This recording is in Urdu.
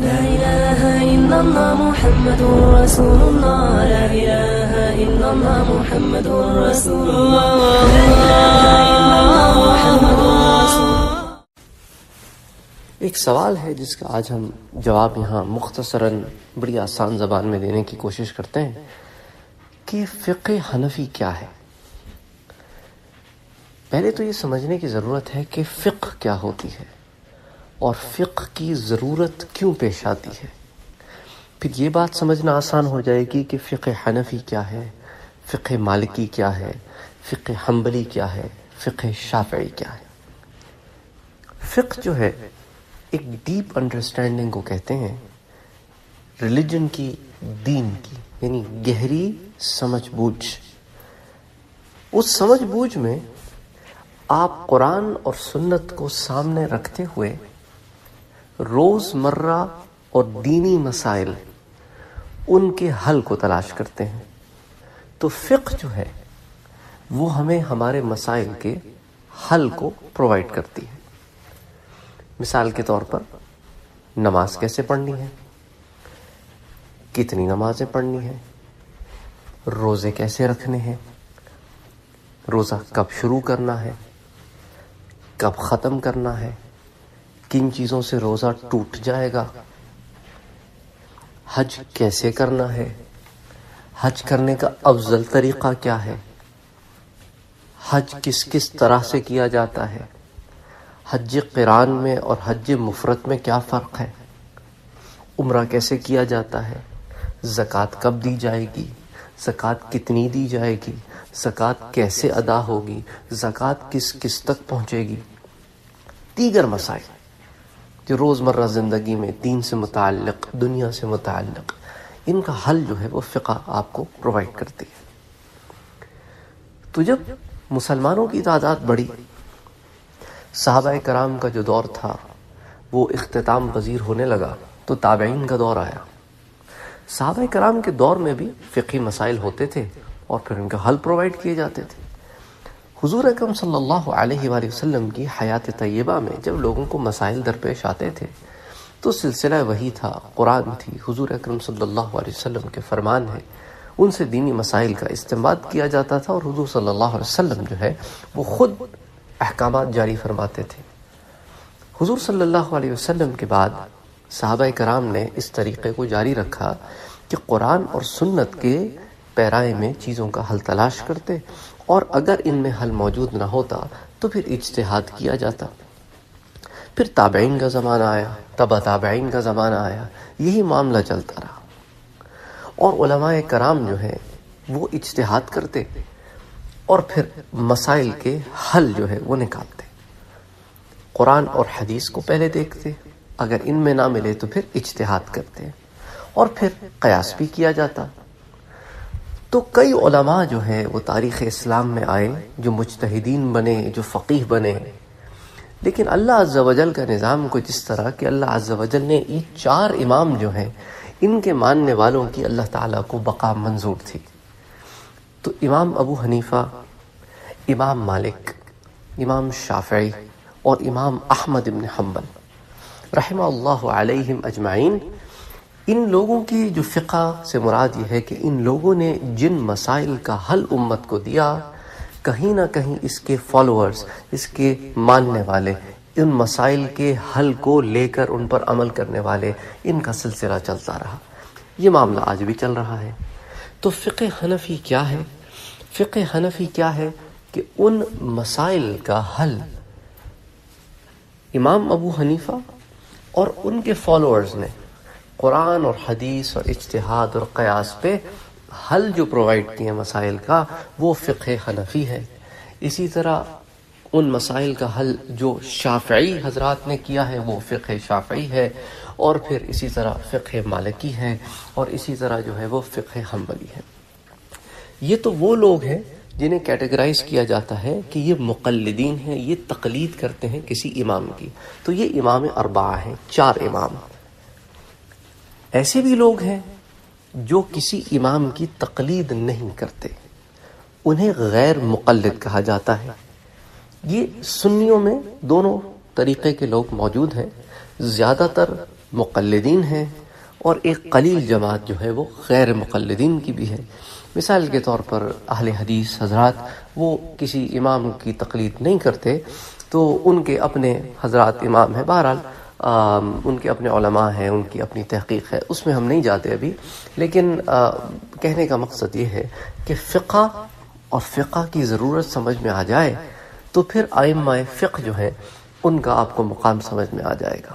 لا إله إلا الله محمد رسول الله. لا إله إلا الله محمد رسول الله. لا إله إلا الله محمد رسول ایک سوال ہے جس کا آج ہم جواب یہاں مختصراً بڑی آسان زبان میں دینے کی کوشش کرتے ہیں کہ فقہ حنفی کیا ہے؟ پہلے تو یہ سمجھنے کی ضرورت ہے کہ فقہ کیا ہوتی ہے۔ اور فقہ کی ضرورت کیوں پیش آتی ہے؟ پھر یہ بات سمجھنا آسان ہو جائے گی کہ فقہ حنفی کیا ہے، فقہ مالکی کیا ہے، فقہ حنبلی کیا ہے، فقہ شافعی کیا ہے۔ فقہ جو ہے، ایک ڈیپ انڈرسٹینڈنگ کو کہتے ہیں ریلیجن کی، دین کی یعنی گہری سمجھ بوجھ۔ اس سمجھ بوجھ میں آپ قرآن اور سنت کو سامنے رکھتے ہوئے روز مرہ اور دینی مسائل ان کے حل کو تلاش کرتے ہیں۔ تو فقہ جو ہے، وہ ہمیں ہمارے مسائل کے حل کو پرووائڈ کرتی ہے۔ مثال کے طور پر، نماز کیسے پڑھنی ہے؟ کتنی نمازیں پڑھنی ہیں؟ روزے کیسے رکھنے ہیں؟ روزہ کب شروع کرنا ہے؟ کب ختم کرنا ہے؟ کن چیزوں سے روزہ ٹوٹ جائے گا؟ حج کیسے کرنا ہے؟ حج کرنے کا افضل طریقہ کیا ہے؟ حج کس کس طرح سے کیا جاتا ہے؟ حج قرآن میں اور حج مفرت میں کیا فرق ہے؟ عمرہ کیسے کیا جاتا ہے؟ زکوٰۃ کب دی جائے گی؟ زکوٰۃ کتنی دی جائے گی؟ زکوٰۃ کیسے ادا ہوگی؟ زکوٰۃ کس کس تک پہنچے گی؟ دیگر مسائل۔ جو روزمرہ زندگی میں دین سے متعلق، دنیا سے متعلق، ان کا حل جو ہے وہ فقہ آپ کو پرووائڈ کرتی ہے۔ تو جب مسلمانوں کی تعداد بڑھی، صحابہ کرام کا جو دور تھا، وہ اختتام پذیر ہونے لگا، تو تابعین کا دور آیا۔ صحابہ کرام کے دور میں بھی فقی مسائل ہوتے تھے اور پھر ان کا حل پرووائڈ کیے جاتے تھے۔ حضور اکرم صلی اللہ علیہ وآلہ وسلم کی حیات طیبہ میں جب لوگوں کو مسائل درپیش آتے تھے، تو سلسلہ وہی تھا، قرآن تھی، حضور اکرم صلی اللہ علیہ وسلم کے فرمان ہے ان سے دینی مسائل کا استعمال کیا جاتا تھا اور حضور صلی اللہ علیہ وسلم جو ہے، وہ خود احکامات جاری فرماتے تھے۔ حضور صلی اللہ علیہ وسلم کے بعد صحابہ کرام نے اس طریقے کو جاری رکھا کہ قرآن اور سنت کے پیرائے میں چیزوں کا حل تلاش کرتے اور اگر ان میں حل موجود نہ ہوتا تو پھر اجتہاد کیا جاتا۔ پھر تابعین کا زمانہ آیا، تبا تابعین کا زمانہ آیا، یہی معاملہ چلتا رہا۔ اور علماء کرام جو ہے وہ اجتہاد کرتے اور پھر مسائل کے حل جو ہے وہ نکالتے۔ قرآن اور حدیث کو پہلے دیکھتے، اگر ان میں نہ ملے تو پھر اجتہاد کرتے۔ اور پھر قیاس بھی کیا جاتا۔ تو کئی علماء جو ہیں وہ تاریخ اسلام میں آئے، جو مجتہدین بنے، جو فقیح بنے۔ لیکن اللہ عز و جل کا نظام کو جس طرح کہ اللہ عز و جل نے یہ چار امام جو ہیں، ان کے ماننے والوں کی اللہ تعالیٰ کو بقا منظور تھی۔ تو امام ابو حنیفہ، امام مالک، امام شافعی اور امام احمد ابن حنبل رحمہ اللہ علیہم اجمعین ان لوگوں کی جو فقہ سے مراد یہ ہے کہ ان لوگوں نے جن مسائل کا حل امت کو دیا، کہیں نہ کہیں اس کے فالوورز اس کے ماننے والے، ان مسائل کے حل کو لے کر ان پر عمل کرنے والے، ان کا سلسلہ چلتا رہا۔ یہ معاملہ آج بھی چل رہا ہے۔ تو فقہ حنفی کیا ہے؟ فقہ حنفی کیا ہے کہ ان مسائل کا حل امام ابو حنیفہ اور ان کے فالوورز نے قرآن اور حدیث اور اجتہاد اور قیاس پہ حل جو پرووائڈ کیے مسائل کا، وہ فقہ حنفی ہے۔ اسی طرح ان مسائل کا حل جو شافعی حضرات نے کیا ہے، وہ فقہ شافعی ہے۔ اور پھر اسی طرح فقہ مالکی ہے اور اسی طرح جو ہے وہ فقہ حنبلی ہے یہ تو وہ لوگ ہیں جنہیں کیٹیگرائز کیا جاتا ہے کہ یہ مقلدین ہیں، یہ تقلید کرتے ہیں کسی امام کی۔ تو یہ امام اربعہ ہیں، چار امام۔ ایسے بھی لوگ ہیں جو کسی امام کی تقلید نہیں کرتے۔ انہیں غیر مقلد کہا جاتا ہے۔ یہ سنیوں میں دونوں طریقے کے لوگ موجود ہیں۔ زیادہ تر مقلدین ہیں اور ایک قلیل جماعت جو ہے وہ غیر مقلدین کی بھی ہے۔ مثال کے طور پر اہل حدیث حضرات وہ کسی امام کی تقلید نہیں کرتے تو ان کے اپنے حضرات امام ہیں۔ بہرحال ان کے اپنے علماء ہیں، ان کی اپنی تحقیق ہے، اس میں ہم نہیں جاتے ابھی۔ لیکن کہنے کا مقصد یہ ہے کہ فقہ اور فقہ کی ضرورت سمجھ میں آ جائے تو پھر آئمہ فقہ جو ہیں، ان کا آپ کو مقام سمجھ میں آ جائے گا۔